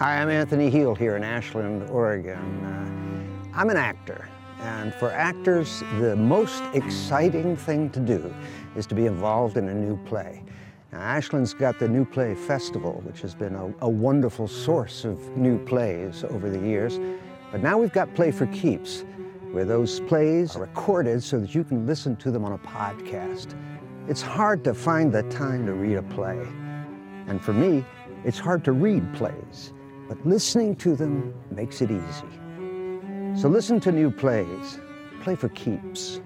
Hi, I'm Anthony Heald here in Ashland, Oregon. Uh, I'm an actor, and for actors, the most exciting thing to do is to be involved in a new play. Now, Ashland's got the New Play Festival, which has been a, a wonderful source of new plays over the years. But now we've got Play for Keeps, where those plays are recorded so that you can listen to them on a podcast. It's hard to find the time to read a play. And for me, it's hard to read plays but listening to them makes it easy. So listen to new plays. Play for keeps.